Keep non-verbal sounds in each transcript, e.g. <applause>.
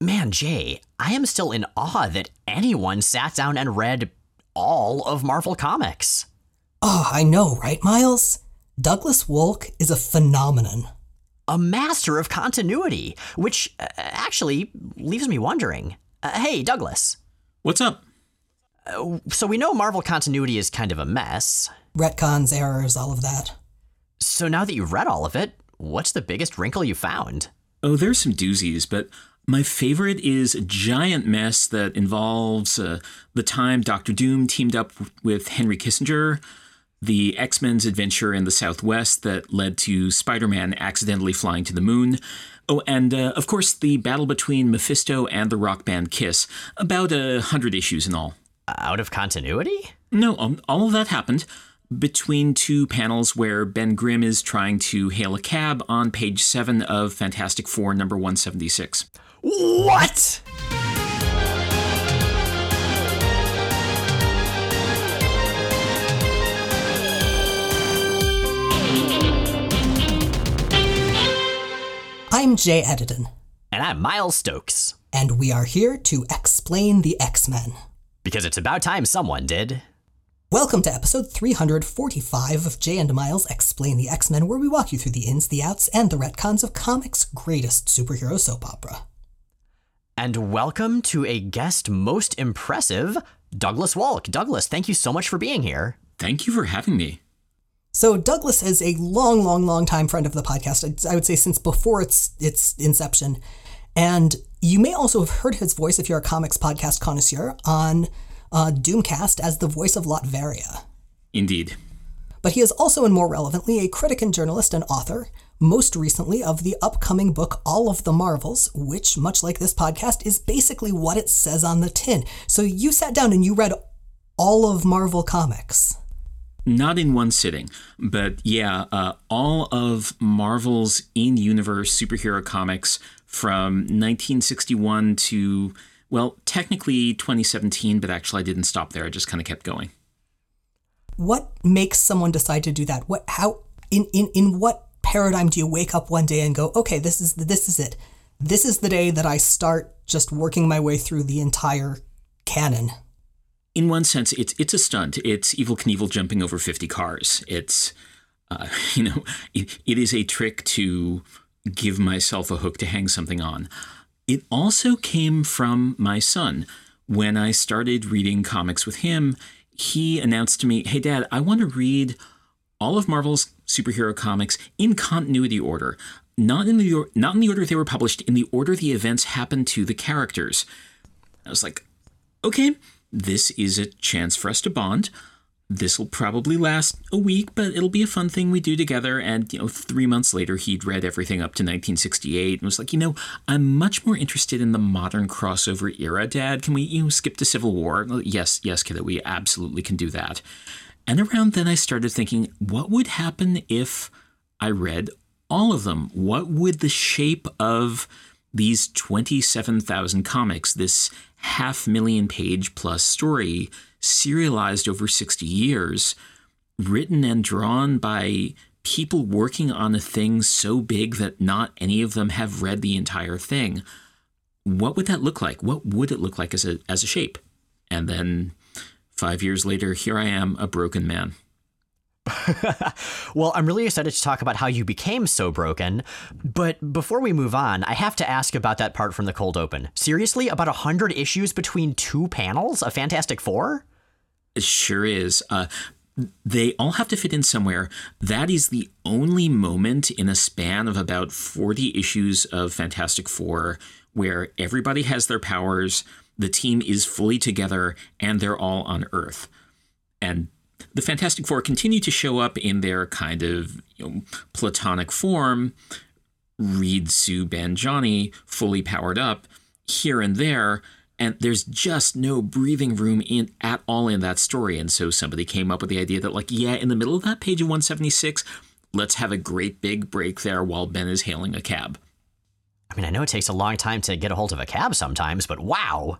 Man, Jay, I am still in awe that anyone sat down and read all of Marvel Comics. Oh, I know, right, Miles? Douglas Wolk is a phenomenon. A master of continuity, which uh, actually leaves me wondering. Uh, hey, Douglas. What's up? Uh, so we know Marvel continuity is kind of a mess. Retcons, errors, all of that. So now that you've read all of it, what's the biggest wrinkle you found? Oh, there's some doozies, but my favorite is a giant mess that involves uh, the time Doctor Doom teamed up with Henry Kissinger, the X Men's adventure in the Southwest that led to Spider Man accidentally flying to the moon. Oh, and uh, of course, the battle between Mephisto and the rock band Kiss. About a hundred issues in all. Out of continuity? No, um, all of that happened between two panels where Ben Grimm is trying to hail a cab on page 7 of Fantastic Four number 176. What? I'm Jay Edidin. And I'm Miles Stokes. And we are here to explain the X Men. Because it's about time someone did. Welcome to episode 345 of Jay and Miles Explain the X Men, where we walk you through the ins, the outs, and the retcons of comics' greatest superhero soap opera. And welcome to a guest most impressive, Douglas Wolk. Douglas, thank you so much for being here. Thank you for having me. So Douglas is a long, long, long time friend of the podcast. I would say since before its its inception, and you may also have heard his voice if you're a comics podcast connoisseur on uh, Doomcast as the voice of Latveria. Indeed. But he is also, and more relevantly, a critic and journalist and author, most recently of the upcoming book All of the Marvels, which, much like this podcast, is basically what it says on the tin. So you sat down and you read all of Marvel Comics. Not in one sitting, but yeah, uh, all of Marvel's in universe superhero comics from 1961 to well, technically 2017, but actually I didn't stop there. I just kind of kept going. What makes someone decide to do that? What how in in in what paradigm do you wake up one day and go, "Okay, this is the, this is it. This is the day that I start just working my way through the entire canon." In one sense, it's it's a stunt. It's Evel Knievel jumping over 50 cars. It's uh, <laughs> you know, it, it is a trick to give myself a hook to hang something on. It also came from my son. When I started reading comics with him, he announced to me, Hey, Dad, I want to read all of Marvel's superhero comics in continuity order. Not in the not in the order they were published, in the order the events happened to the characters. I was like, okay, this is a chance for us to bond this will probably last a week, but it'll be a fun thing we do together. And, you know, three months later, he'd read everything up to 1968 and was like, you know, I'm much more interested in the modern crossover era, Dad. Can we, you know, skip to Civil War? Yes, yes, kiddo, we absolutely can do that. And around then, I started thinking, what would happen if I read all of them? What would the shape of these 27,000 comics, this half million page plus story, serialized over 60 years, written and drawn by people working on a thing so big that not any of them have read the entire thing. What would that look like? What would it look like as a as a shape? And then 5 years later, here I am, a broken man. <laughs> well, I'm really excited to talk about how you became so broken. But before we move on, I have to ask about that part from the cold open. Seriously, about a hundred issues between two panels of Fantastic Four? It sure is. Uh, they all have to fit in somewhere. That is the only moment in a span of about 40 issues of Fantastic Four where everybody has their powers, the team is fully together, and they're all on Earth. And the Fantastic Four continue to show up in their kind of you know, platonic form. Reed, Sue, Ben, Johnny, fully powered up here and there, and there's just no breathing room in at all in that story. And so somebody came up with the idea that, like, yeah, in the middle of that page of 176, let's have a great big break there while Ben is hailing a cab. I mean, I know it takes a long time to get a hold of a cab sometimes, but wow.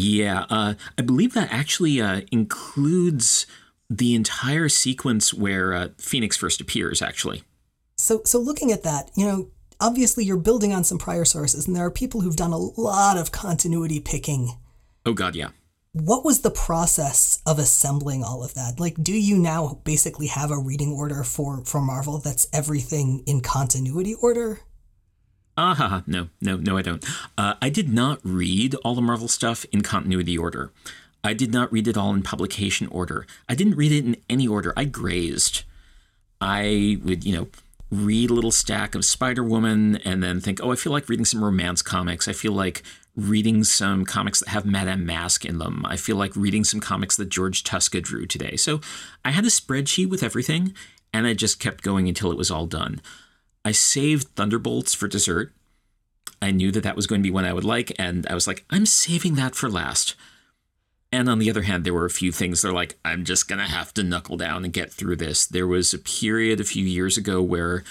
Yeah, uh, I believe that actually uh, includes the entire sequence where uh, Phoenix first appears. Actually, so so looking at that, you know, obviously you're building on some prior sources, and there are people who've done a lot of continuity picking. Oh, God, yeah. What was the process of assembling all of that? Like, do you now basically have a reading order for, for Marvel that's everything in continuity order? Ah, no, no, no, I don't. Uh, I did not read all the Marvel stuff in continuity order. I did not read it all in publication order. I didn't read it in any order. I grazed. I would, you know, read a little stack of Spider Woman and then think, oh, I feel like reading some romance comics. I feel like reading some comics that have Madame Mask in them. I feel like reading some comics that George Tuska drew today. So I had a spreadsheet with everything, and I just kept going until it was all done. I saved Thunderbolts for dessert. I knew that that was going to be one I would like, and I was like, I'm saving that for last. And on the other hand, there were a few things that are like, I'm just going to have to knuckle down and get through this. There was a period a few years ago where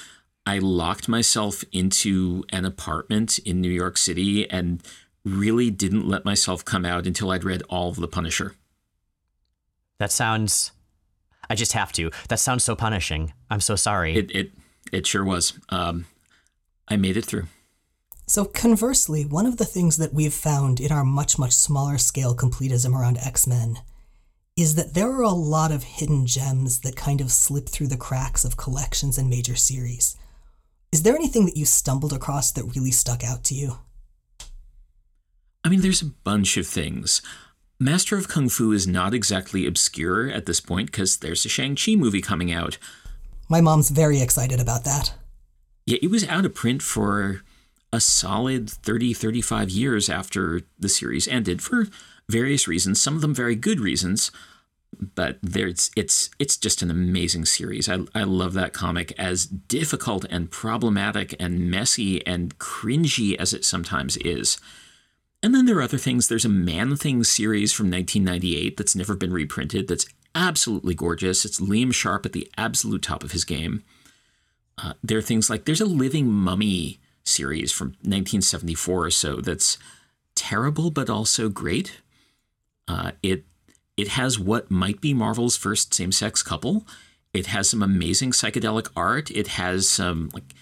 I locked myself into an apartment in New York City and really didn't let myself come out until I'd read all of The Punisher. That sounds. I just have to. That sounds so punishing. I'm so sorry. It it it sure was. Um, I made it through. So, conversely, one of the things that we've found in our much, much smaller scale completism around X Men is that there are a lot of hidden gems that kind of slip through the cracks of collections and major series. Is there anything that you stumbled across that really stuck out to you? I mean, there's a bunch of things. Master of Kung Fu is not exactly obscure at this point because there's a Shang-Chi movie coming out. My mom's very excited about that. Yeah, it was out of print for a solid 30, 35 years after the series ended for various reasons, some of them very good reasons. But there's it's it's just an amazing series. I, I love that comic as difficult and problematic and messy and cringy as it sometimes is. And then there are other things. There's a Man Thing series from 1998 that's never been reprinted that's absolutely gorgeous. It's Liam Sharp at the absolute top of his game. Uh, there are things like there's a Living Mummy series from 1974 or so that's terrible but also great. Uh, it it has what might be Marvel's first same-sex couple. It has some amazing psychedelic art. It has some like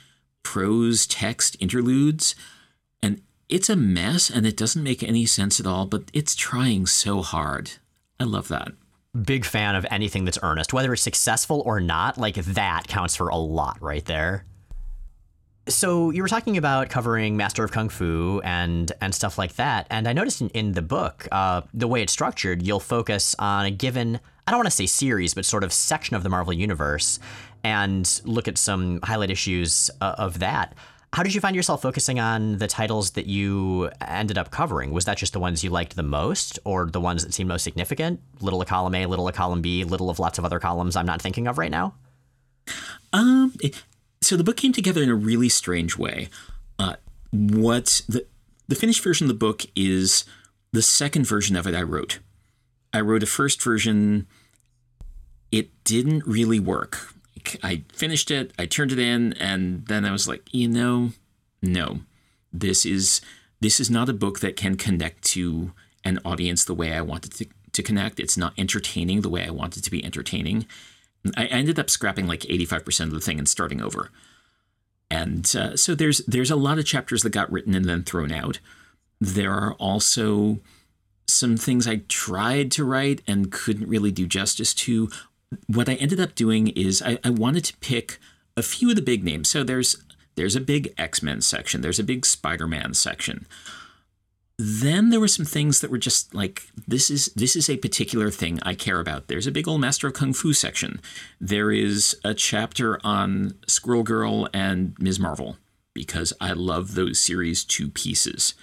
prose text interludes, and it's a mess and it doesn't make any sense at all. But it's trying so hard. I love that. Big fan of anything that's earnest, whether it's successful or not. Like that counts for a lot right there. So you were talking about covering Master of Kung Fu and and stuff like that, and I noticed in, in the book uh, the way it's structured, you'll focus on a given I don't want to say series, but sort of section of the Marvel universe, and look at some highlight issues uh, of that. How did you find yourself focusing on the titles that you ended up covering? Was that just the ones you liked the most, or the ones that seemed most significant? Little of column A, little of column B, little of lots of other columns I'm not thinking of right now. Um, so the book came together in a really strange way. Uh, what the the finished version of the book is the second version of it I wrote. I wrote a first version. It didn't really work. I finished it, I turned it in, and then I was like, you know, no, this is this is not a book that can connect to an audience the way I wanted to, to connect. It's not entertaining the way I wanted to be entertaining. I ended up scrapping like 85% of the thing and starting over. And uh, so there's there's a lot of chapters that got written and then thrown out. There are also some things I tried to write and couldn't really do justice to. What I ended up doing is I, I wanted to pick a few of the big names. So there's there's a big X-Men section, there's a big Spider-Man section then there were some things that were just like this is this is a particular thing I care about. There's a big old Master of Kung Fu section. There is a chapter on Squirrel Girl and Ms. Marvel because I love those series two pieces.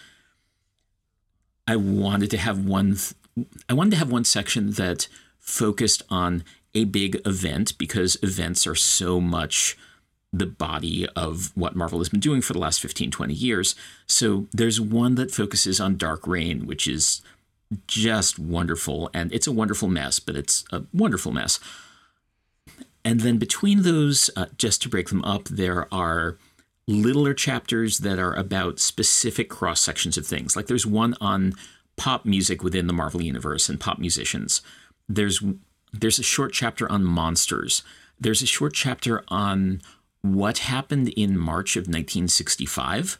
I wanted to have one th- I wanted to have one section that focused on a big event because events are so much the body of what Marvel has been doing for the last 15, 20 years. So there's one that focuses on Dark Reign, which is just wonderful. And it's a wonderful mess, but it's a wonderful mess. And then between those, uh, just to break them up, there are littler chapters that are about specific cross sections of things. Like there's one on pop music within the Marvel universe and pop musicians. There's there's a short chapter on monsters. There's a short chapter on what happened in March of 1965,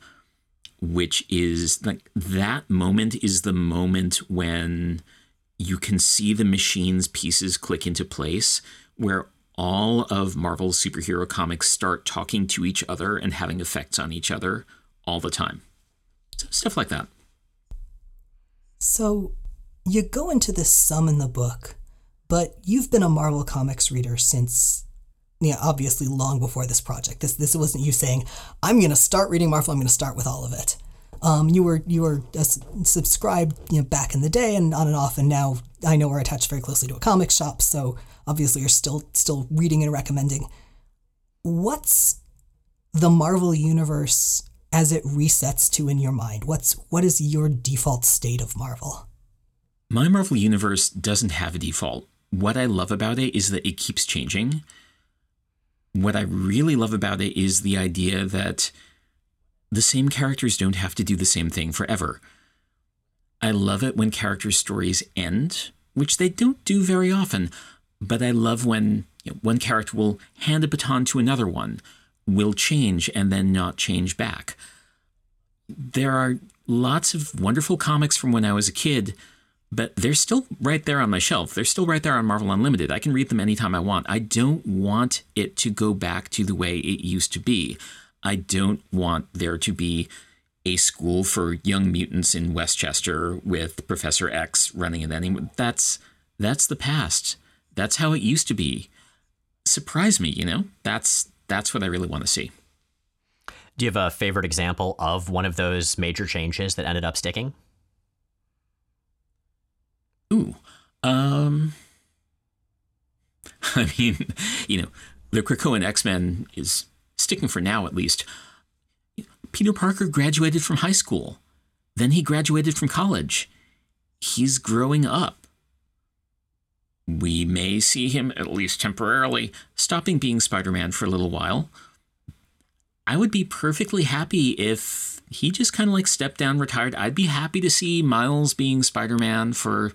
which is like that moment is the moment when you can see the machine's pieces click into place, where all of Marvel's superhero comics start talking to each other and having effects on each other all the time. So, stuff like that. So, you go into this sum in the book, but you've been a Marvel Comics reader since yeah, obviously long before this project. This this wasn't you saying, "I'm going to start reading Marvel. I'm going to start with all of it." Um, you were you were uh, subscribed you know back in the day and on and off, and now I know we're attached very closely to a comic shop, so obviously you're still still reading and recommending. What's the Marvel universe as it resets to in your mind? What's what is your default state of Marvel? My Marvel universe doesn't have a default. What I love about it is that it keeps changing what I really love about it is the idea that the same characters don't have to do the same thing forever. I love it when characters' stories end, which they don't do very often, but I love when you know, one character will hand a baton to another one, will change and then not change back. There are lots of wonderful comics from when I was a kid but they're still right there on my shelf. They're still right there on Marvel Unlimited. I can read them anytime I want. I don't want it to go back to the way it used to be. I don't want there to be a school for young mutants in Westchester with Professor X running it anymore. That's that's the past. That's how it used to be. Surprise me, you know? That's that's what I really want to see. Do you have a favorite example of one of those major changes that ended up sticking? Ooh. Um <laughs> I mean, you know, the Krakoan X-Men is sticking for now at least. Peter Parker graduated from high school. Then he graduated from college. He's growing up. We may see him, at least temporarily, stopping being Spider Man for a little while. I would be perfectly happy if he just kind of like stepped down, retired. I'd be happy to see Miles being Spider Man for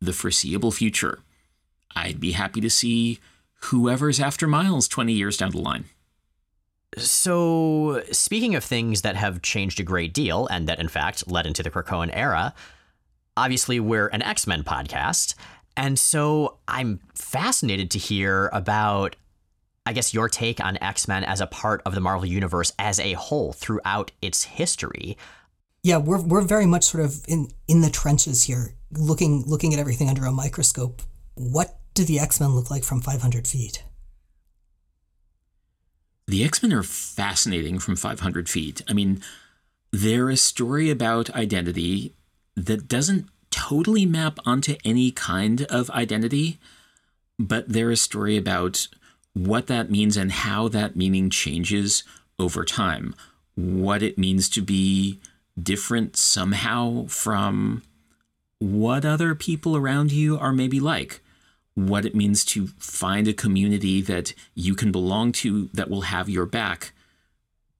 the foreseeable future. I'd be happy to see whoever's after Miles 20 years down the line. So, speaking of things that have changed a great deal and that, in fact, led into the Krakoan era, obviously we're an X Men podcast. And so I'm fascinated to hear about, I guess, your take on X Men as a part of the Marvel Universe as a whole throughout its history. Yeah, we're, we're very much sort of in, in the trenches here looking looking at everything under a microscope, what do the X Men look like from 500 feet? The X Men are fascinating from 500 feet. I mean, they're a story about identity that doesn't totally map onto any kind of identity, but they're a story about what that means and how that meaning changes over time. What it means to be different somehow from what other people around you are maybe like, what it means to find a community that you can belong to that will have your back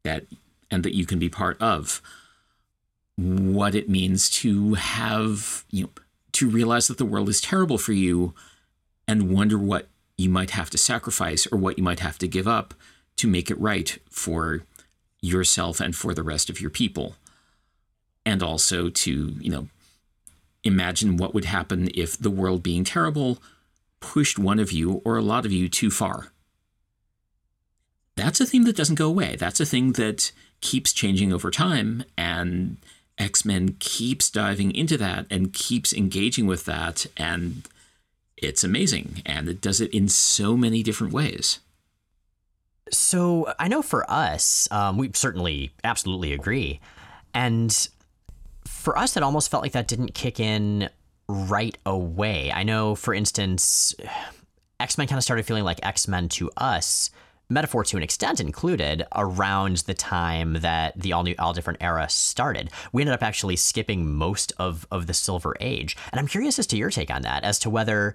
that and that you can be part of. What it means to have you know to realize that the world is terrible for you and wonder what you might have to sacrifice or what you might have to give up to make it right for yourself and for the rest of your people. And also to you know Imagine what would happen if the world being terrible pushed one of you or a lot of you too far. That's a theme that doesn't go away. That's a thing that keeps changing over time, and X Men keeps diving into that and keeps engaging with that, and it's amazing. And it does it in so many different ways. So I know for us, um, we certainly absolutely agree. And for us, it almost felt like that didn't kick in right away. I know, for instance, <sighs> X Men kind of started feeling like X Men to us, metaphor to an extent included, around the time that the all new, all different era started. We ended up actually skipping most of of the Silver Age, and I'm curious as to your take on that, as to whether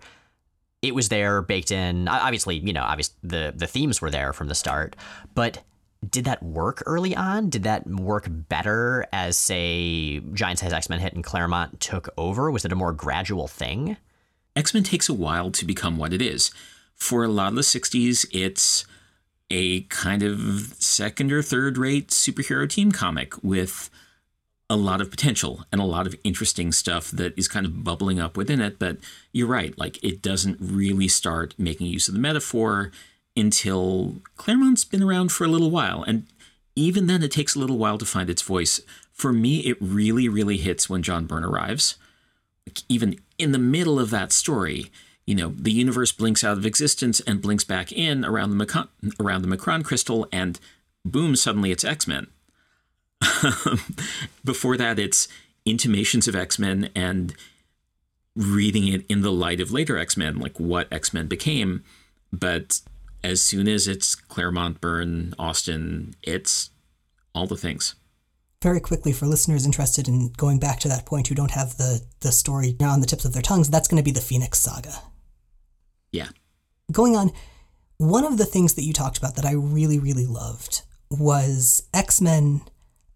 it was there baked in. Obviously, you know, obviously the the themes were there from the start, but did that work early on? Did that work better as, say, Giant Size X Men hit and Claremont took over? Was it a more gradual thing? X Men takes a while to become what it is. For a lot of the 60s, it's a kind of second or third rate superhero team comic with a lot of potential and a lot of interesting stuff that is kind of bubbling up within it. But you're right, like it doesn't really start making use of the metaphor until Claremont's been around for a little while. And even then, it takes a little while to find its voice. For me, it really, really hits when John Byrne arrives. Like even in the middle of that story, you know, the universe blinks out of existence and blinks back in around the M'Kraan, around the M'Kraan crystal, and boom, suddenly it's X Men. <laughs> Before that, it's intimations of X Men and reading it in the light of later X Men, like what X Men became. But as soon as it's Claremont, Byrne, Austin, it's all the things. Very quickly, for listeners interested in going back to that point who don't have the, the story on the tips of their tongues, that's going to be the Phoenix Saga. Yeah. Going on, one of the things that you talked about that I really, really loved was X Men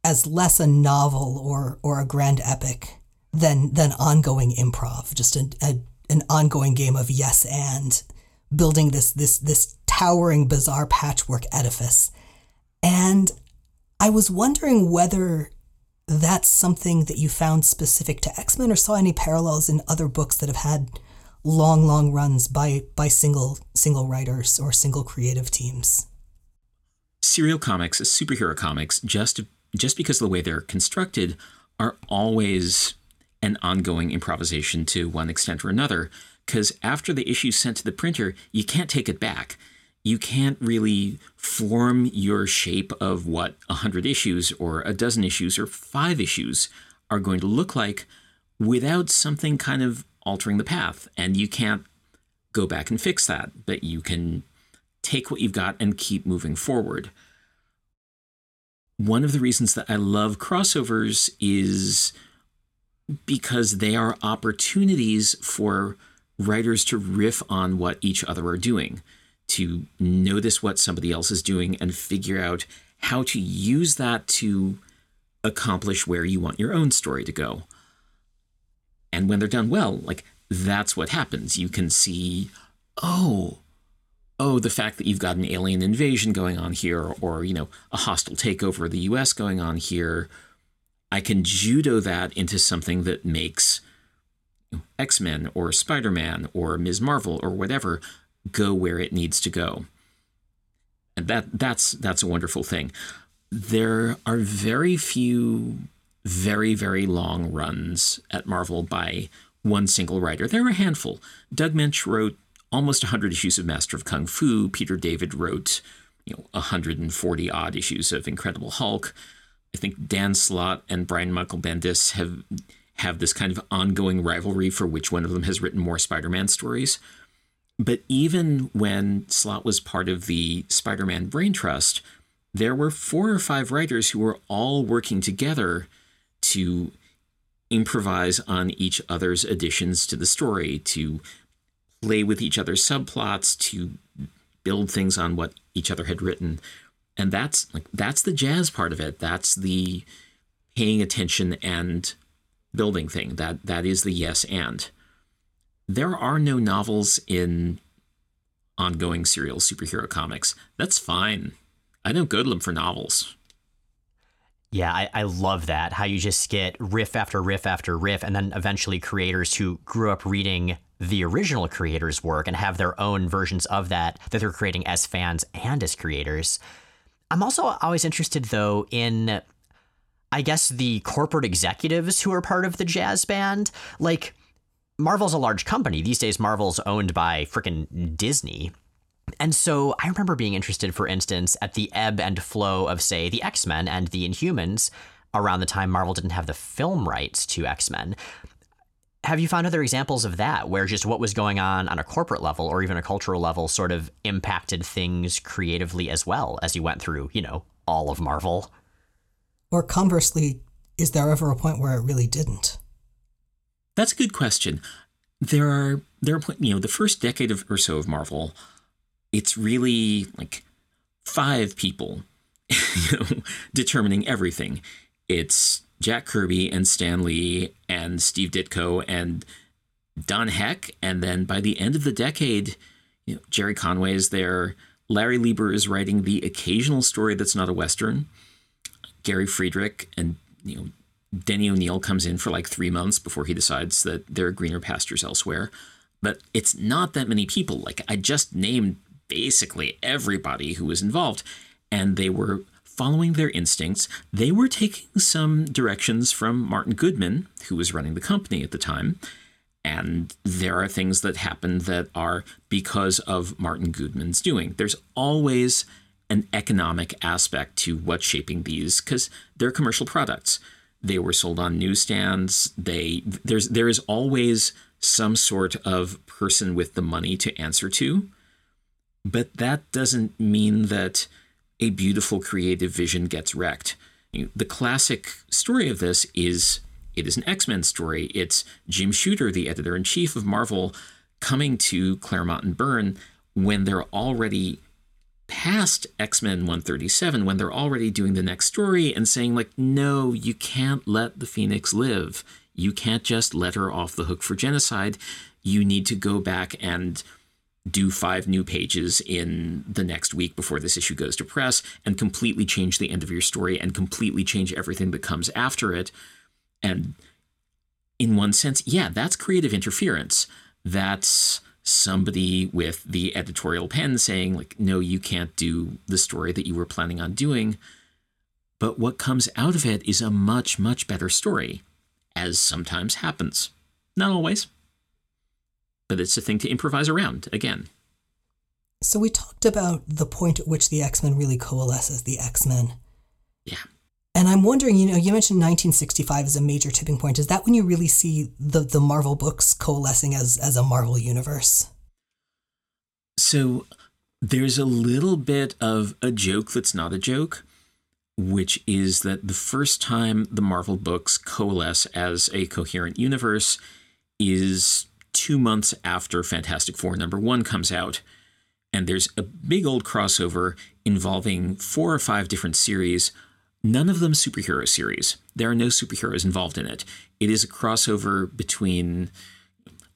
as less a novel or or a grand epic than than ongoing improv, just a, a, an ongoing game of yes and building this this this towering bizarre patchwork edifice. And I was wondering whether that's something that you found specific to X-Men or saw any parallels in other books that have had long long runs by by single single writers or single creative teams. Serial comics, superhero comics, just just because of the way they're constructed, are always an ongoing improvisation to one extent or another. Because after the issue's sent to the printer, you can't take it back. You can't really form your shape of what a hundred issues or a dozen issues or five issues are going to look like without something kind of altering the path. And you can't go back and fix that, but you can take what you've got and keep moving forward one of the reasons that I love crossovers is because they are opportunities for writers to riff on what each other are doing, to notice what somebody else is doing and figure out how to use that to accomplish where you want your own story to go. And when they're done well, like that's what happens. You can see, oh, oh, the fact that you've got an alien invasion going on here, or, you know, a hostile takeover of the US going on here, I can judo that into something that makes X Men or Spider Man or Ms. Marvel or whatever go where it needs to go. And that that's that's a wonderful thing. There are very few very, very long runs at Marvel by one single writer. There are a handful. Doug Moench wrote almost 100 issues of Master of Kung Fu. Peter David wrote, you know, 140 odd issues of Incredible Hulk. I think Dan Slott and Brian Michael Bendis have have this kind of ongoing rivalry for which one of them has written more Spider-Man stories. But even when Slott was part of the Spider-Man Brain Trust, there were four or five writers who were all working together to improvise on each other's additions to the story, to play with each other's subplots to build things on what each other had written and that's like that's the jazz part of it that's the paying attention and building thing that that is the yes and there are no novels in ongoing serial superhero comics that's fine i don't go to them for novels yeah, I, I love that. How you just get riff after riff after riff, and then eventually creators who grew up reading the original creators' work and have their own versions of that that they're creating as fans and as creators. I'm also always interested, though, in I guess the corporate executives who are part of the jazz band. Like, Marvel's a large company. These days, Marvel's owned by freaking Disney. And so I remember being interested, for instance, at the ebb and flow of, say, the X Men and the Inhumans around the time Marvel didn't have the film rights to X Men. Have you found other examples of that where just what was going on on a corporate level or even a cultural level sort of impacted things creatively as well as you went through, you know, all of Marvel? Or conversely, is there ever a point where it really didn't? That's a good question. There are there are you know the first decade of, or so of Marvel it's really like five people <laughs> you know, determining everything. It's Jack Kirby and Stan Lee and Steve Ditko and Don Heck. And then by the end of the decade, you know, Gerry Conway is there, Larry Lieber is writing the occasional story that's not a Western. Gary Friedrich and you know Denny O'Neil comes in for like three months before he decides that there are greener pastures elsewhere. But it's not that many people. Like I just named basically everybody who was involved, and they were following their instincts. They were taking some directions from Martin Goodman, who was running the company at the time. And there are things that happen that are because of Martin Goodman's doing. There's always an economic aspect to what's shaping these because they're commercial products. They were sold on newsstands. They there's there is always some sort of person with the money to answer to. But that doesn't mean that a beautiful creative vision gets wrecked. The classic story of this is it is an X-Men story. It's Jim Shooter, the editor in chief of Marvel, coming to Claremont and Byrne when they're already past X-Men 137 when they're already doing the next story and saying like no you can't let the phoenix live. You can't just let her off the hook for genocide. You need to go back and do five new pages in the next week before this issue goes to press and completely change the end of your story and completely change everything that comes after it. And in one sense yeah that's creative interference. That's somebody with the editorial pen saying like no you can't do the story that you were planning on doing. But what comes out of it is a much much better story as sometimes happens. Not always. But it's a thing to improvise around again. So we talked about the point at which the x-men really coalesce as the x-men. Yeah and I'm wondering, you know, you mentioned 1965 as a major tipping point. Is that when you really see the the Marvel books coalescing as as a Marvel universe? So there's a little bit of a joke that's not a joke, which is that the first time the Marvel books coalesce as a coherent universe is two months after Fantastic Four number one comes out. And there's a big old crossover involving four or five different series None of them superhero series. There are no superheroes involved in it. It is a crossover between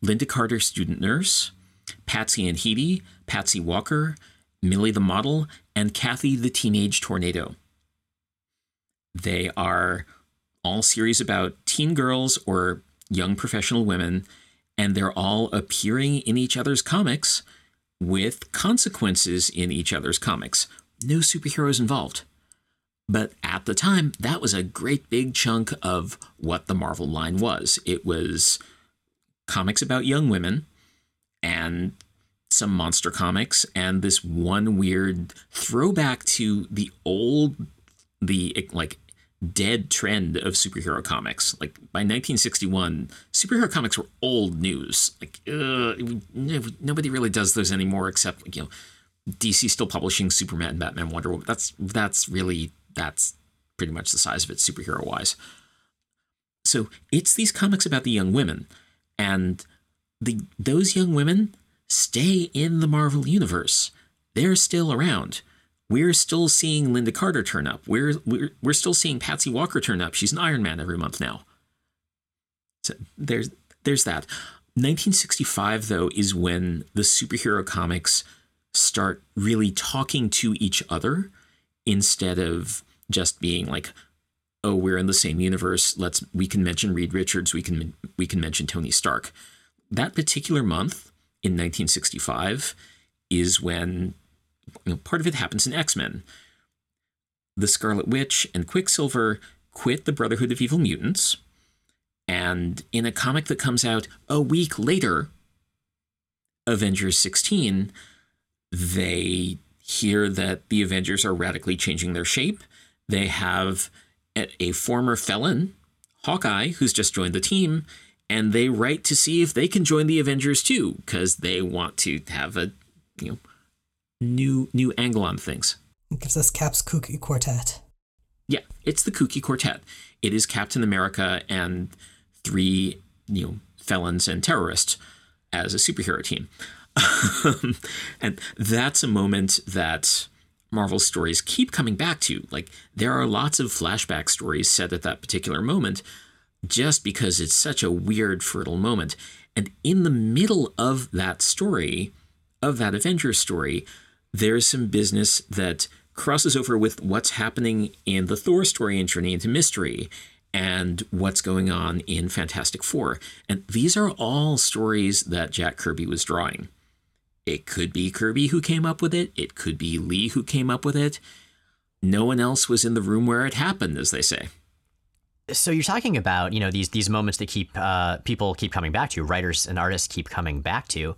Linda Carter, student nurse, Patsy and Hedy, Patsy Walker, Millie the model, and Kathy the teenage tornado. They are all series about teen girls or young professional women, and they're all appearing in each other's comics with consequences in each other's comics. No superheroes involved. But at the time, that was a great big chunk of what the Marvel line was. It was comics about young women and some monster comics and this one weird throwback to the old the like dead trend of superhero comics. Like by 1961, superhero comics were old news. Like uh, nobody really does those anymore, except you know, DC still publishing Superman, Batman, Wonder Woman. That's that's really that's pretty much the size of it superhero wise. So it's these comics about the young women, and the those young women stay in the Marvel universe. They're still around. We're still seeing Linda Carter turn up. We're we're we're still seeing Patsy Walker turn up. She's an Iron Man every month now. So there's there's that. 1965 though is when the superhero comics start really talking to each other instead of just being like oh we're in the same universe. Let's we can mention Reed Richards. We can we can mention Tony Stark. That particular month in 1965 is when you know, part of it happens in X-Men. The Scarlet Witch and Quicksilver quit the Brotherhood of Evil Mutants and in a comic that comes out a week later Avengers 16 they hear that the Avengers are radically changing their shape. They have a former felon, Hawkeye, who's just joined the team, and they write to see if they can join the Avengers too, because they want to have a you know new new angle on things. It gives us Cap's kooky quartet. Yeah, it's the kooky quartet. It is Captain America and three you know felons and terrorists as a superhero team. <laughs> and that's a moment that Marvel stories keep coming back to. Like, there are lots of flashback stories set at that particular moment just because it's such a weird, fertile moment. And in the middle of that story, of that Avengers story, there's some business that crosses over with what's happening in the Thor story and Journey into Mystery and what's going on in Fantastic Four. And these are all stories that Jack Kirby was drawing. It could be Kirby who came up with it, it could be Lee who came up with it. No one else was in the room where it happened, as they say. So you're talking about you know these these moments that keep uh, people keep coming back to, writers and artists keep coming back to,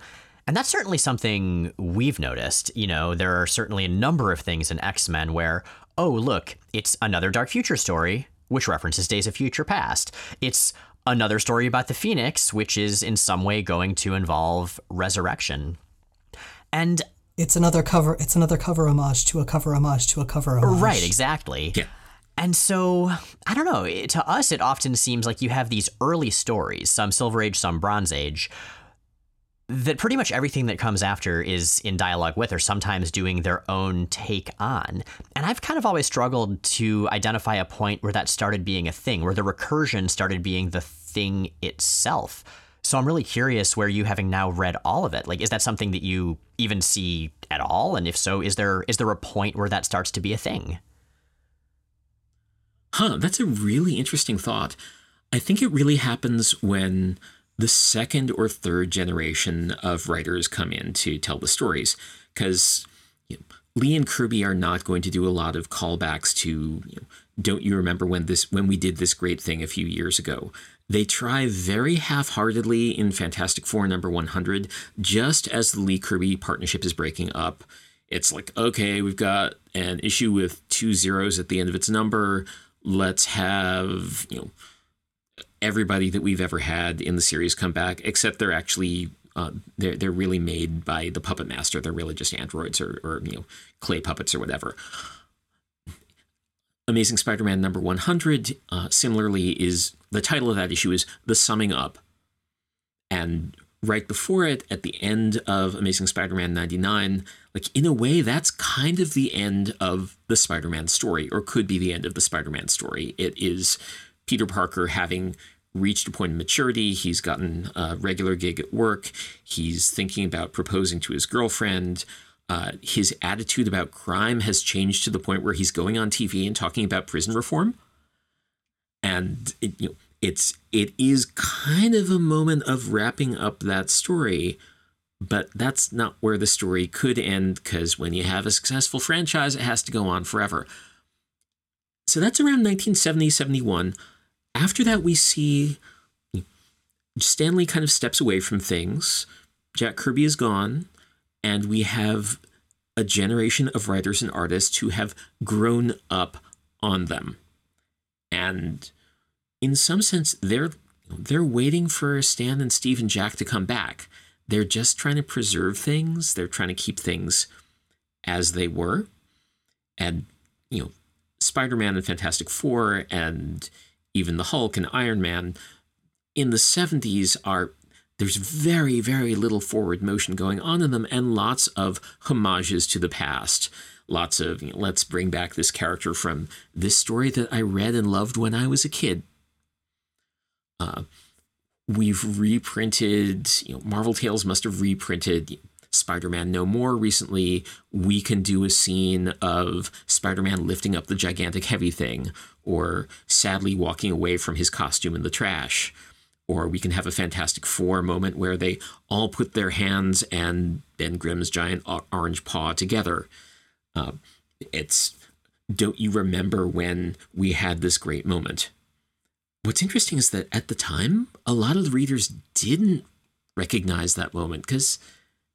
and that's certainly something we've noticed. You know, there are certainly a number of things in X Men where oh look, it's another Dark Future story which references Days of Future Past. It's another story about the Phoenix, which is in some way going to involve resurrection. And it's another cover it's another cover homage to a cover homage to a cover homage. Right, exactly. Yeah. And so, I don't know, to us it often seems like you have these early stories, some Silver Age, some Bronze Age, that pretty much everything that comes after is in dialogue with or sometimes doing their own take on. And I've kind of always struggled to identify a point where that started being a thing, where the recursion started being the thing itself. So I'm really curious where you having now read all of it. Like is that something that you even see at all? And if so, is there is there a point where that starts to be a thing? Huh, that's a really interesting thought. I think it really happens when the second or third generation of writers come in to tell the stories because you know, Lee and Kirby are not going to do a lot of callbacks to you know, don't you remember when this when we did this great thing a few years ago they try very half-heartedly in Fantastic Four number 100 just as the Lee Kirby partnership is breaking up it's like okay we've got an issue with two zeros at the end of its number let's have you know everybody that we've ever had in the series come back, except they're actually uh, they're they're really made by the puppet master. They're really just androids or or you know clay puppets or whatever. Amazing Spider-Man number 100 uh, similarly is the title of that issue is the summing up, and right before it at the end of Amazing Spider-Man 99, like in a way that's kind of the end of the Spider-Man story or could be the end of the Spider-Man story. It is Peter Parker having reached a point of maturity. He's gotten a regular gig at work. He's thinking about proposing to his girlfriend. Uh, his attitude about crime has changed to the point where he's going on TV and talking about prison reform. And it, you know, it's it is kind of a moment of wrapping up that story, but that's not where the story could end because when you have a successful franchise, it has to go on forever. So that's around 1970, 71 after that, we see Stan Lee kind of steps away from things. Jack Kirby is gone, and we have a generation of writers and artists who have grown up on them. And in some sense, they're they're waiting for Stan and Steve and Jack to come back. They're just trying to preserve things. They're trying to keep things as they were. And, you know, Spider Man and Fantastic Four and even the Hulk and Iron Man, in the 70s are there's very, very little forward motion going on in them and lots of homages to the past. Lots of, you know, let's bring back this character from this story that I read and loved when I was a kid. Uh, we've reprinted, you know, Marvel Tales must have reprinted Spider Man No More recently, we can do a scene of Spider Man lifting up the gigantic heavy thing, or sadly walking away from his costume in the trash. Or we can have a Fantastic Four moment where they all put their hands and Ben Grimm's giant orange paw together. Uh, it's don't you remember when we had this great moment? What's interesting is that at the time, a lot of the readers didn't recognize that moment because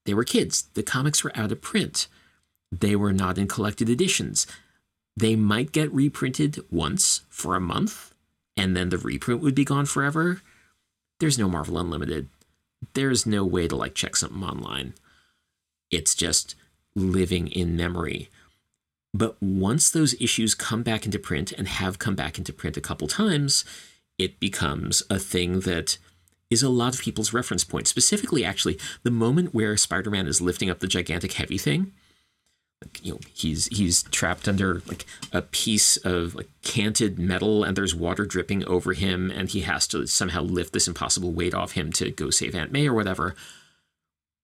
they were kids. The comics were out of print. They were not in collected editions. They might get reprinted once for a month, and then the reprint would be gone forever. There's no Marvel Unlimited. There's no way to like check something online. It's just living in memory. But once those issues come back into print and have come back into print a couple times, it becomes a thing that is a lot of people's reference point. Specifically, actually, the moment where Spider-Man is lifting up the gigantic heavy thing. Like, you know, he's he's trapped under like a piece of like canted metal, and there's water dripping over him, and he has to somehow lift this impossible weight off him to go save Aunt May or whatever.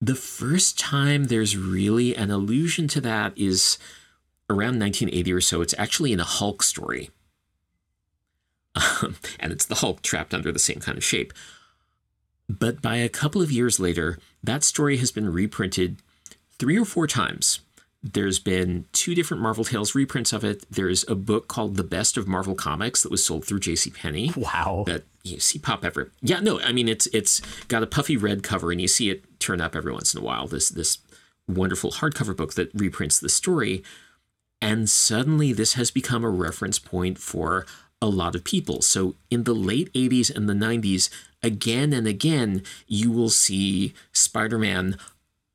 The first time there's really an allusion to that is around 1980 or so. It's actually in a Hulk story. Um, and it's the Hulk trapped under the same kind of shape. But by a couple of years later, that story has been reprinted three or four times. There's been two different Marvel Tales reprints of it. There's a book called The Best of Marvel Comics that was sold through J.C. Penney. Wow. That you see pop every. Yeah, no, I mean it's it's got a puffy red cover, and you see it turn up every once in a while. This this wonderful hardcover book that reprints the story, and suddenly this has become a reference point for a lot of people. So in the late 80s and the 90s, again and again, you will see Spider Man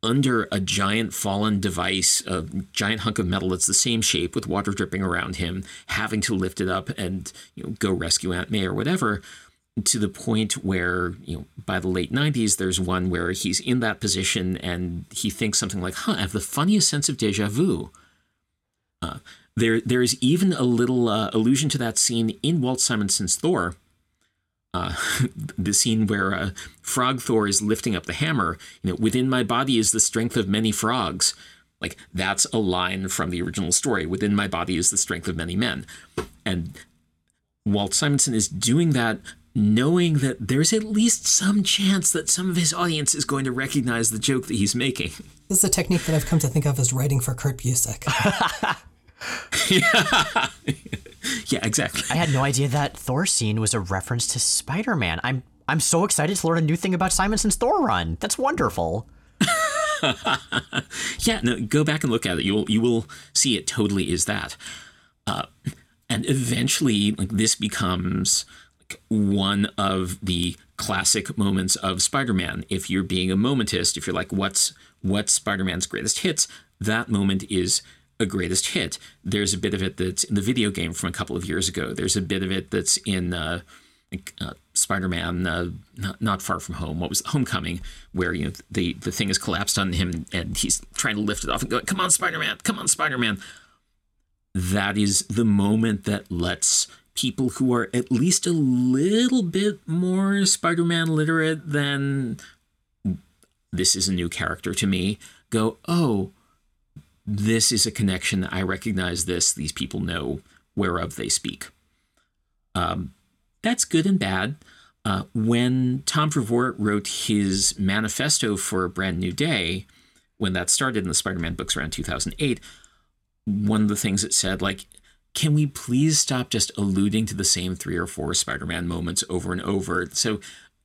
under a giant fallen device, a giant hunk of metal that's the same shape with water dripping around him, having to lift it up and you know, go rescue Aunt May or whatever. To the point where, you know, by the late 90s, there's one where he's in that position and he thinks something like, huh, I have the funniest sense of deja vu. Uh, there, there is even a little uh, allusion to that scene in Walt Simonson's Thor, uh, <laughs> the scene where uh, Frog Thor is lifting up the hammer. You know, within my body is the strength of many frogs. Like that's a line from the original story. Within my body is the strength of many men, and Walt Simonson is doing that knowing that there's at least some chance that some of his audience is going to recognize the joke that he's making. This is a technique that I've come to think of as writing for Kurt Busiek. <laughs> yeah. <laughs> yeah, exactly. I had no idea that Thor scene was a reference to Spider-Man. I'm I'm so excited to learn a new thing about Simonson's Thor run. That's wonderful. <laughs> yeah, no, go back and look at it. You will you will see it totally is that. Uh, and eventually, like this becomes like one of the classic moments of Spider-Man. If you're being a momentist, if you're like, what's what's Spider-Man's greatest hits? That moment is a greatest hit. There's a bit of it that's in the video game from a couple of years ago. There's a bit of it that's in uh, uh, Spider-Man, uh, not, not, Far From Home. What was Homecoming, where you know the the thing has collapsed on him and he's trying to lift it off and go, "Come on, Spider-Man! Come on, Spider-Man!" That is the moment that lets people who are at least a little bit more Spider-Man literate than this is a new character to me go, "Oh." This is a connection. I recognize this. These people know whereof they speak. Um, that's good and bad. Uh, when Tom Brevoort wrote his manifesto for a brand new day, when that started in the Spider-Man books around 2008, one of the things it said, like, can we please stop just alluding to the same three or four Spider-Man moments over and over? So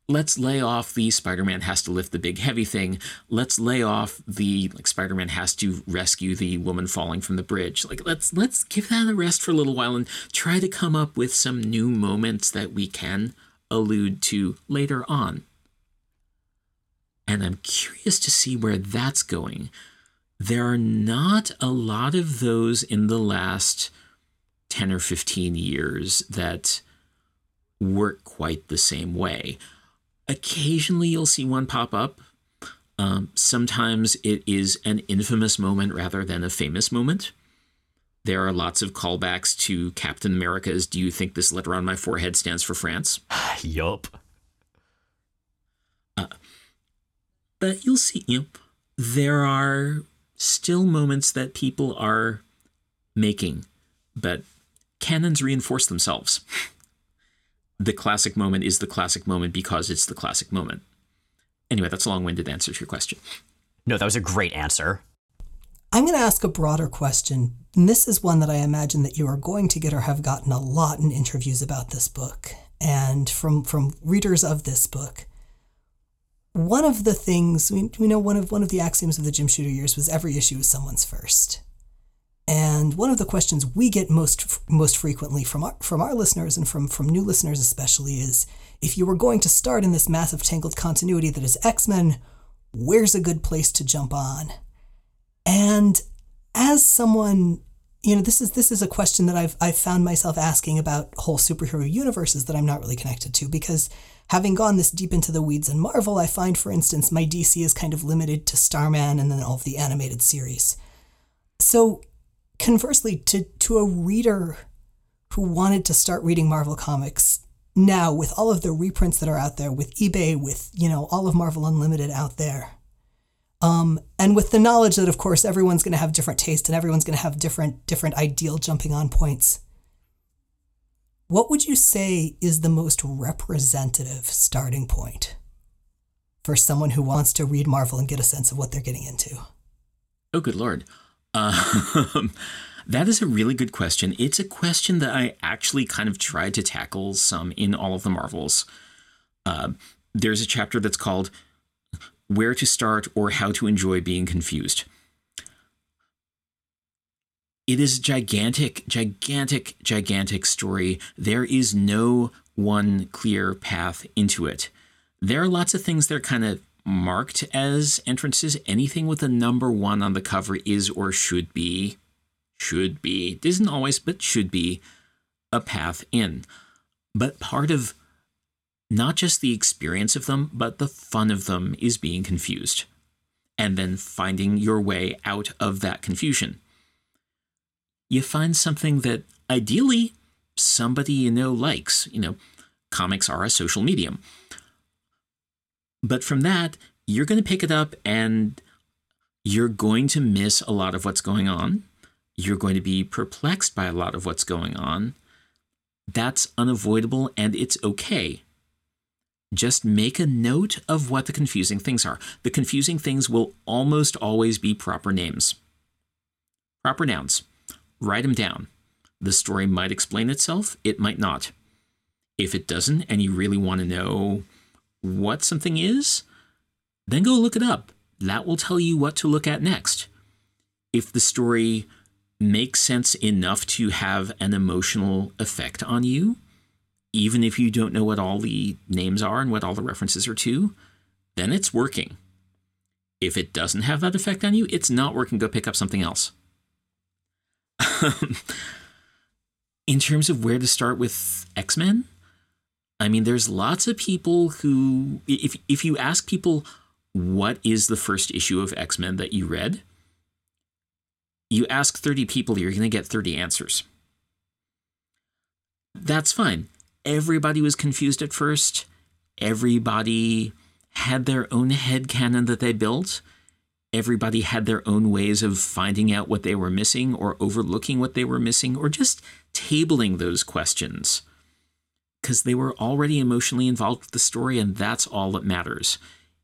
let's lay off the Spider-Man has to lift the big heavy thing. Let's lay off the like Spider-Man has to rescue the woman falling from the bridge. Like let's let's give that a rest for a little while and try to come up with some new moments that we can allude to later on. And I'm curious to see where that's going. There are not a lot of those in the last 10 or 15 years that work quite the same way. Occasionally, you'll see one pop up. Um, sometimes it is an infamous moment rather than a famous moment. There are lots of callbacks to Captain America's Do you think this letter on my forehead stands for France? <sighs> yup. Uh, but you'll see, you know, there are still moments that people are making, but canons reinforce themselves. <laughs> the classic moment is the classic moment because it's the classic moment. Anyway, that's a long winded answer to your question. No, that was a great answer. I'm going to ask a broader question. And this is one that I imagine that you are going to get or have gotten a lot in interviews about this book and from, from readers of this book. One of the things we, we know one of one of the axioms of the Jim Shooter years was every issue is someone's first. And one of the questions we get most most frequently from our, from our listeners and from from new listeners especially is if you were going to start in this massive tangled continuity that is X-Men, where's a good place to jump on? And as someone, you know, this is this is a question that I've I've found myself asking about whole superhero universes that I'm not really connected to because having gone this deep into the weeds in Marvel, I find for instance my DC is kind of limited to Starman and then all of the animated series. So conversely, to, to a reader who wanted to start reading Marvel Comics now, with all of the reprints that are out there, with eBay, with, you know, all of Marvel Unlimited out there, Um, and with the knowledge that, of course, everyone's going to have different tastes and everyone's going to have different different ideal jumping on points. What would you say is the most representative starting point for someone who wants to read Marvel and get a sense of what they're getting into? Oh, good lord. Um, <laughs> that is a really good question. It's a question that I actually kind of tried to tackle some in all of the Marvels. Uh, there's a chapter that's called Where to Start or How to Enjoy Being Confused. It is a gigantic, gigantic, gigantic story. There is no one clear path into it. There are lots of things that are kind of marked as entrances. Anything with a number one on the cover is or should be, should be, it isn't always, but should be a path in. But part of not just the experience of them, but the fun of them is being confused and then finding your way out of that confusion. You find something that ideally somebody you know likes. You know, comics are a social medium. But from that, you're going to pick it up and you're going to miss a lot of what's going on. You're going to be perplexed by a lot of what's going on. That's unavoidable and it's okay. Just make a note of what the confusing things are. The confusing things will almost always be proper names, proper nouns. Write them down. The story might explain itself, it might not. If it doesn't, and you really want to know what something is, then go look it up. That will tell you what to look at next. If the story makes sense enough to have an emotional effect on you, even if you don't know what all the names are and what all the references are to, then it's working. If it doesn't have that effect on you, it's not working. Go pick up something else. <laughs> in terms of where to start with X Men, I mean, there's lots of people who, if if you ask people what is the first issue of X Men that you read, you ask 30 people, you're going to get 30 answers. That's fine. Everybody was confused at first. Everybody had their own head canon that they built. Everybody had their own ways of finding out what they were missing or overlooking what they were missing or just tabling those questions because they were already emotionally involved with the story, and that's all that matters.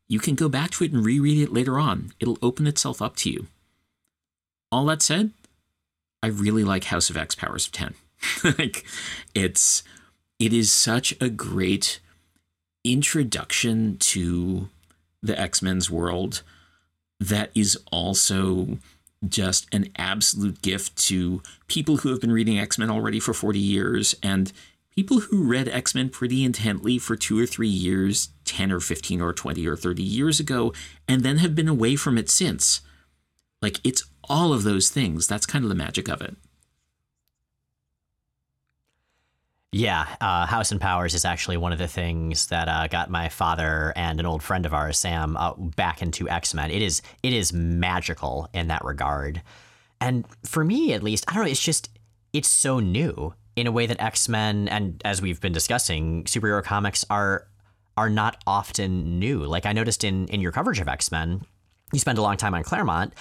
You can go back to it and reread it later on, it'll open itself up to you. All that said, I really like House of X Powers of 10. <laughs> like, it's, it is such a great introduction to the X Men's world that is also just an absolute gift to people who have been reading X Men already for 40 years and people who read X Men pretty intently for two or three years, 10 or 15 or 20 or 30 years ago, and then have been away from it since. Like, it's all of those things. That's kind of the magic of it. Yeah, uh, House and Powers is actually one of the things that uh, got my father and an old friend of ours, Sam, uh, back into X Men. It is it is magical in that regard, and for me at least, I don't know. It's just it's so new in a way that X Men and as we've been discussing, superhero comics are are not often new. Like I noticed in in your coverage of X Men, you spend a long time on Claremont,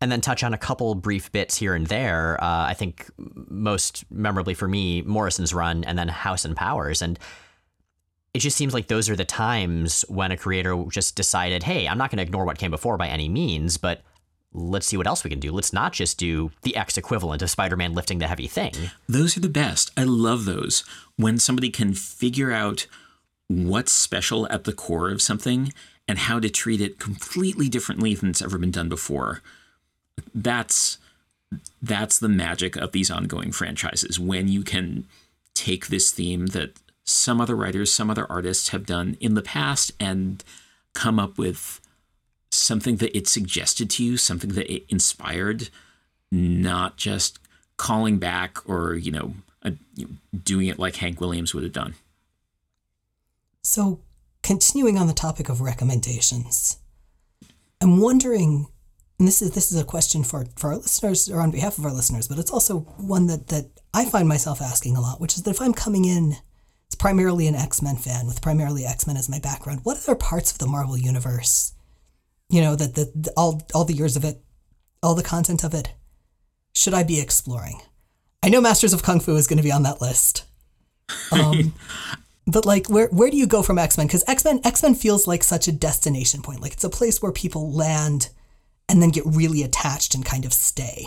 and then touch on a couple brief bits here and there. Uh, I think most memorably for me, Morrison's run, and then House and Powers, and it just seems like those are the times when a creator just decided, hey, I'm not going to ignore what came before by any means, but let's see what else we can do. Let's not just do the X equivalent of Spider Man lifting the heavy thing. Those are the best. I love those. When somebody can figure out what's special at the core of something and how to treat it completely differently than it's ever been done before. That's that's the magic of these ongoing franchises when you can take this theme that some other writers, some other artists have done in the past and come up with something that it suggested to you, something that it inspired, not just calling back or, you know, a, doing it like Hank Williams would have done. So, continuing on the topic of recommendations, I'm wondering, and this is this is a question for, for our listeners or on behalf of our listeners, but it's also one that, that I find myself asking a lot, which is that if I'm coming in it's primarily an X Men fan with primarily X Men as my background. What other parts of the Marvel Universe you know, that the, the all all the years of it, all the content of it, should I be exploring? I know Masters of Kung Fu is going to be on that list. <laughs> Um, but like, where where do you go from X Men? Because X Men X Men feels like such a destination point. Like it's a place where people land and then get really attached and kind of stay,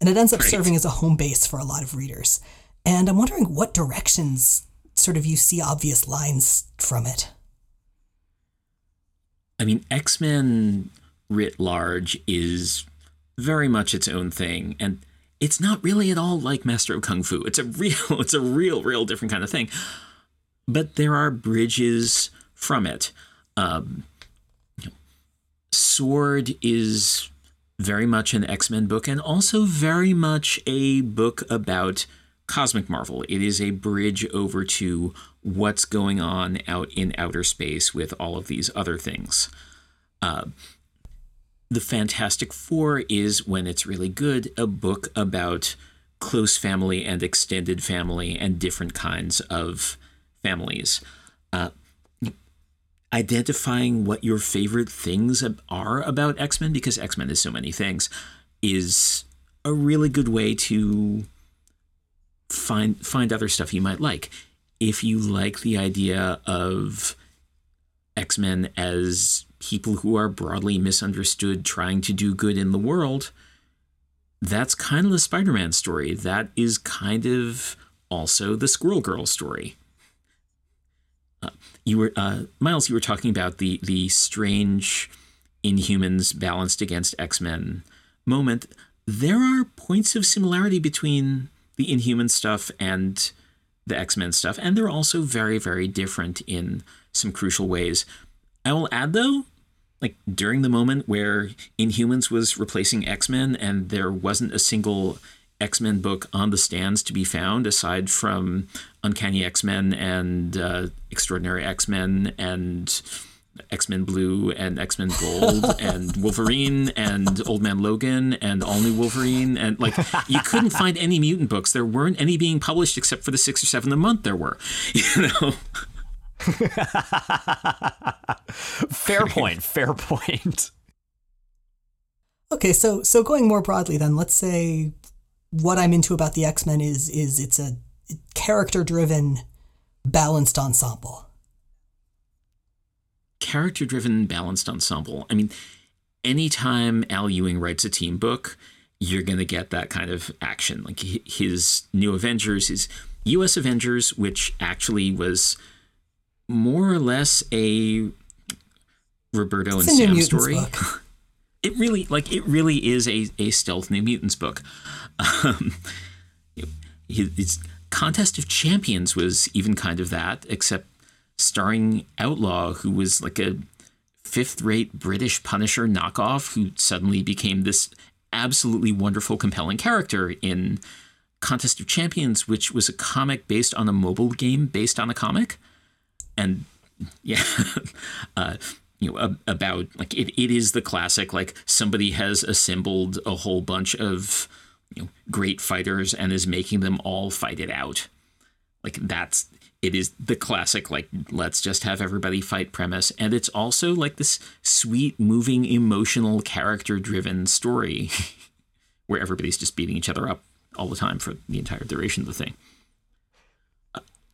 and it ends up Right. serving as a home base for a lot of readers. And I'm wondering what directions sort of you see obvious lines from it. I mean, X Men writ large is very much its own thing, and it's not really at all like Master of Kung Fu. It's a <laughs> real, it's a real, real different kind of thing. But there are bridges from it. Um, Sword is very much an X Men book, and also very much a book about cosmic Marvel. It is a bridge over to what's going on out in outer space with all of these other things. Uh, the Fantastic Four is, when it's really good, a book about close family and extended family and different kinds of families. Uh, identifying what your favorite things are about X Men, because X Men is so many things, is a really good way to find find other stuff you might like. If you like the idea of X Men as people who are broadly misunderstood trying to do good in the world, that's kind of the Spider Man story. That is kind of also the Squirrel Girl story. Uh, you were uh, Miles. You were talking about the the strange Inhumans balanced against X Men moment. There are points of similarity between the Inhuman stuff and the X Men stuff, and they're also very very different in some crucial ways. I will add though, like during the moment where Inhumans was replacing X Men, and there wasn't a single X Men book on the stands to be found aside from Uncanny X Men and uh, Extraordinary X Men and X Men Blue and X Men Gold <laughs> and Wolverine and Old Man Logan and All New Wolverine. And like, you couldn't find any mutant books. There weren't any being published except for the six or seven a month there were, <laughs> you know? <laughs> Fair point. fair point. Okay, so so going more broadly then, let's say what I'm into about the X-Men is is it's a character driven balanced ensemble. Character driven balanced ensemble. I mean anytime al ewing writes a team book you're going to get that kind of action. Like his new avengers his us avengers which actually was more or less a roberto It's and sam story. <laughs> it really like it really is a, a stealth new mutants book. <laughs> Um, his, his contest of champions was even kind of that except starring outlaw who was like a fifth rate british punisher knockoff who suddenly became this absolutely wonderful compelling character in contest of champions which was a comic based on a mobile game based on a comic. And yeah <laughs> uh, you know ab- about like it, it is the classic like somebody has assembled a whole bunch of you know great fighters and is making them all fight it out. Like that's it is the classic like let's just have everybody fight premise and it's also like this sweet moving emotional character driven story <laughs> where everybody's just beating each other up all the time for the entire duration of the thing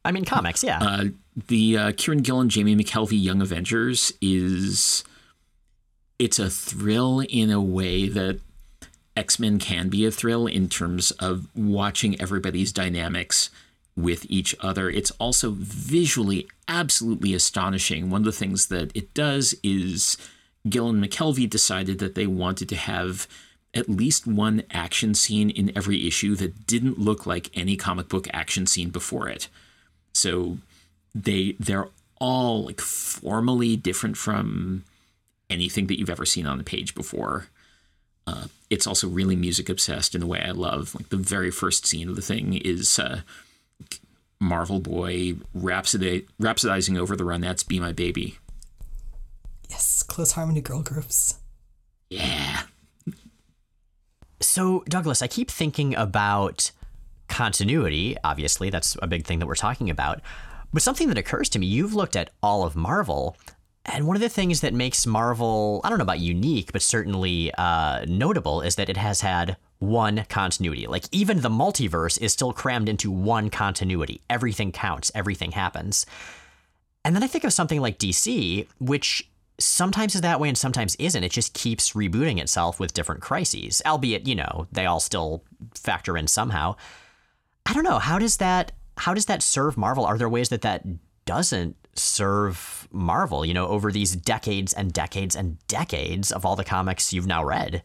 I mean, comics, yeah. uh, the uh, Kieron Gillen, Jamie McKelvie Young Avengers is it's a thrill in a way that X Men can be a thrill in terms of watching everybody's dynamics with each other. It's also visually absolutely astonishing. One of the things that it does is Gillen McKelvie decided that they wanted to have at least one action scene in every issue that didn't look like any comic book action scene before it. So they they're all like formally different from anything that you've ever seen on the page before. Uh, it's also really music obsessed in a way I love. Like the very first scene of the thing is uh, Marvel Boy rhapsody, rhapsodizing over the Ronettes "Be My Baby." Yes, close harmony girl groups. Yeah, So, Douglas, I keep thinking about continuity. Obviously, that's a big thing that we're talking about. But something that occurs to me, you've looked at all of Marvel. And one of the things that makes Marvel, I don't know about unique, but certainly uh, notable, is that it has had one continuity. Like even the multiverse is still crammed into one continuity. Everything counts, everything happens. And then I think of something like DC, which sometimes is that way and sometimes isn't. It just keeps rebooting itself with different crises, albeit, you know, they all still factor in somehow. I don't know. How does that how does that serve Marvel? Are there ways that that doesn't serve Marvel, you know, over these decades and decades and decades of all the comics you've now read?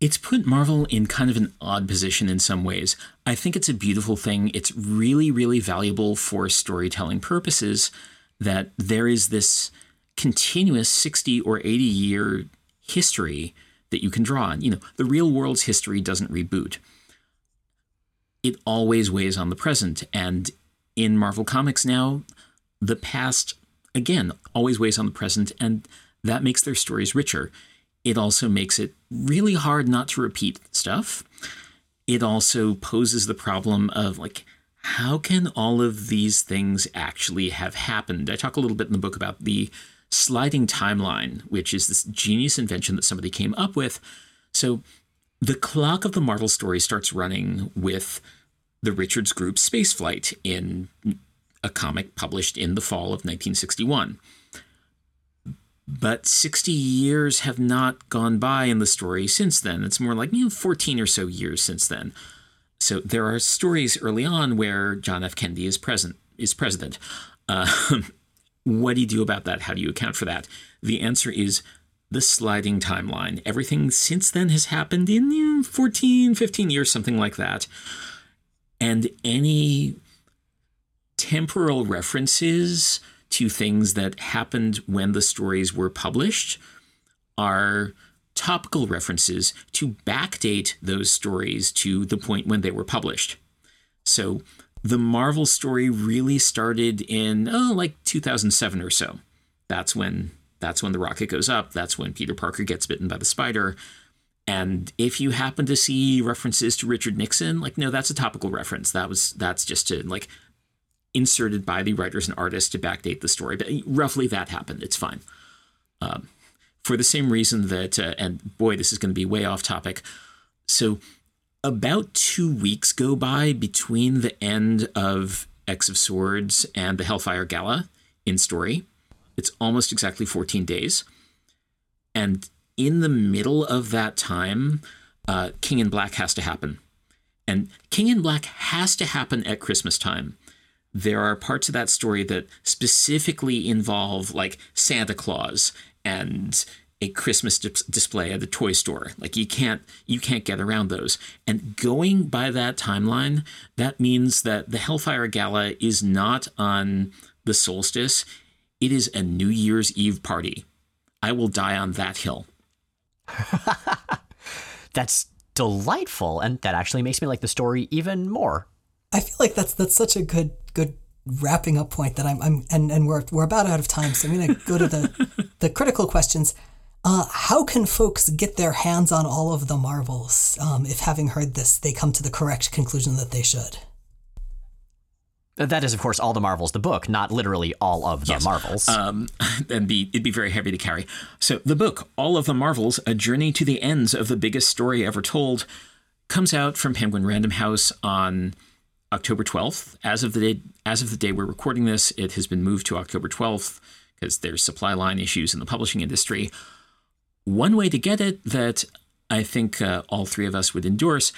It's put Marvel in kind of an odd position in some ways. I think it's a beautiful thing. It's really, really valuable for storytelling purposes that there is this continuous 60 or 80 year history that you can draw on. You know, the real world's history doesn't reboot. It always weighs on the present. And in Marvel Comics now, the past, again, always weighs on the present, and that makes their stories richer. It also makes it really hard not to repeat stuff. It also poses the problem of like, how can all of these things actually have happened? I talk a little bit in the book about the sliding timeline, which is this genius invention that somebody came up with. So the clock of the Marvel story starts running with the Richards Group spaceflight in a comic published in the fall of 1961. But 60 years have not gone by in the story since then. It's more like you know, 14 or so years since then. So there are stories early on where John F. Kennedy is present is president. Uh, <laughs> what do you do about that? How do you account for that? The answer is the sliding timeline. Everything since then has happened in you know, 14, 15 years, something like that. And any temporal references to things that happened when the stories were published are topical references to backdate those stories to the point when they were published. So the Marvel story really started in oh like 2007 or so. That's when that's when the rocket goes up, that's when Peter Parker gets bitten by the spider. And if you happen to see references to Richard Nixon, like no, that's a topical reference. That was that's just to like inserted by the writers and artists to backdate the story. But roughly that happened. It's fine. Um, for the same reason that, uh, and boy, this is going to be way off topic. So, about two weeks go by between the end of X of Swords and the Hellfire Gala in story. It's almost exactly 14 days. And in the middle of that time, uh, King in Black has to happen. And King in Black has to happen at Christmas time there are parts of that story that specifically involve like Santa Claus and a Christmas di- display at the toy store. Like you can't you can't get around those. And going by that timeline, that means that the Hellfire Gala is not on the solstice. It is a New Year's Eve party. I will die on that hill. <laughs> That's delightful, and that actually makes me like the story even more. I feel like that's that's such a good good wrapping up point that I'm, I'm and, and we're, we're about out of time. So I'm going to go to the, <laughs> the critical questions. Uh, how can folks get their hands on all of the Marvels um, if, having heard this, they come to the correct conclusion that they should? That is, of course, all the Marvels, the book, not literally all of the yes. Marvels. Um, <laughs> and be it'd be very heavy to carry. So the book, all of the Marvels, a journey to the ends of the biggest story ever told, comes out from Penguin Random House on October 12th. As of the day as of the day we're recording this, it has been moved to October 12th because there's supply line issues in the publishing industry. One way to get it that I think uh, all three of us would endorse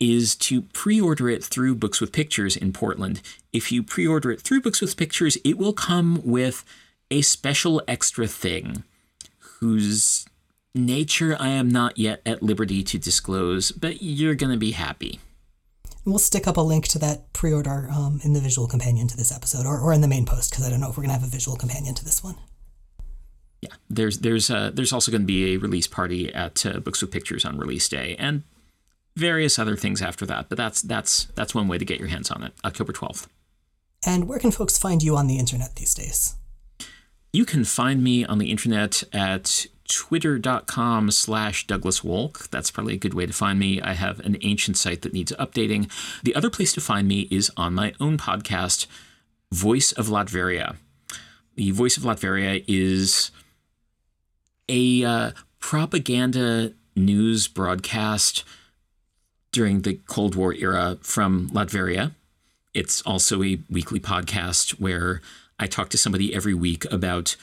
is to pre-order it through Books with Pictures in Portland. If you pre-order it through Books with Pictures, it will come with a special extra thing whose nature I am not yet at liberty to disclose, but you're going to be happy we'll stick up a link to that pre-order um, in the visual companion to this episode, or, or in the main post, because I don't know if we're gonna have a visual companion to this one. Yeah, there's there's uh, there's also going to be a release party at uh, Books with Pictures on release day, and various other things after that. But that's that's that's one way to get your hands on it. October twelfth. And where can folks find you on the internet these days? You can find me on the internet at twitter.com slash Douglas Wolk. That's probably a good way to find me. I have an ancient site that needs updating. The other place to find me is on my own podcast, Voice of Latveria. the Voice of Latveria is a uh, propaganda news broadcast during the Cold War era from Latveria. It's also a weekly podcast where I talk to somebody every week about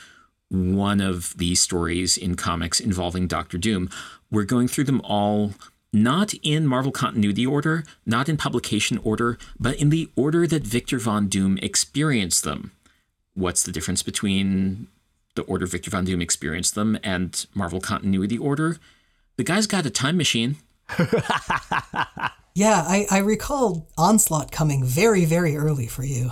one of the stories in comics involving Doctor Doom. We're going through them all not in Marvel continuity order, not in publication order, but in the order that Victor Von Doom experienced them. What's the difference between the order Victor Von Doom experienced them and Marvel continuity order? The guy's got a time machine. <laughs> yeah, I, I recall Onslaught coming very, very early for you.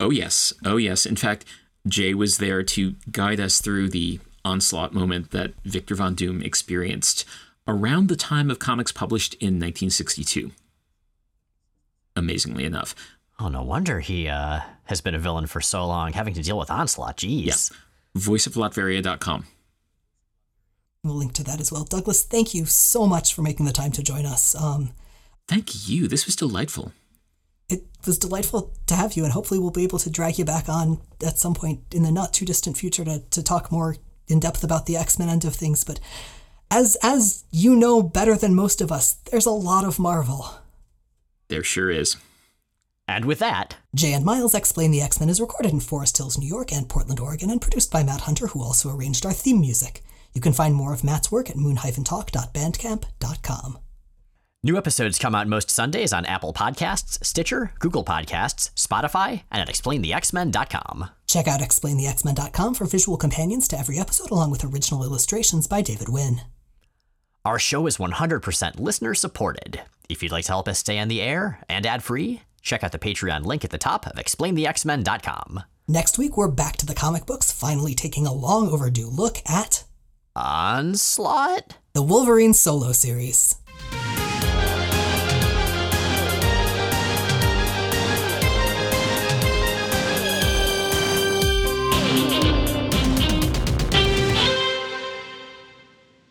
Oh, yes. Oh, yes. In fact, Jay was there to guide us through the onslaught moment that Victor Von Doom experienced around the time of comics published in 1962. Amazingly enough. Oh, no wonder he uh, has been a villain for so long, having to deal with onslaught. Jeez. Yeah. Voiceoflatveria.com. We'll link to that as well. Douglas, thank you so much for making the time to join us. Um, thank you. This was delightful it was delightful to have you, and hopefully we'll be able to drag you back on at some point in the not too distant future to, to talk more in depth about the X Men end of things. But as as you know better than most of us, there's a lot of Marvel. There sure is. And with that, Jay and Miles Explain the X Men is recorded in Forest Hills, New York and Portland, Oregon, and produced by Matt Hunter, who also arranged our theme music. You can find more of Matt's work at moon-talk.bandcamp.com. New episodes come out most Sundays on Apple Podcasts, Stitcher, Google Podcasts, Spotify, and at explainthexmen.com. Check out explainthexmen.com for visual companions to every episode along with original illustrations by David Wynn. Our show is 100% listener supported. If you'd like to help us stay on the air and ad-free, check out the Patreon link at the top of explainthexmen.com. Next week, we're back to the comic books, finally taking a long overdue look at Onslaught? The Wolverine Solo Series.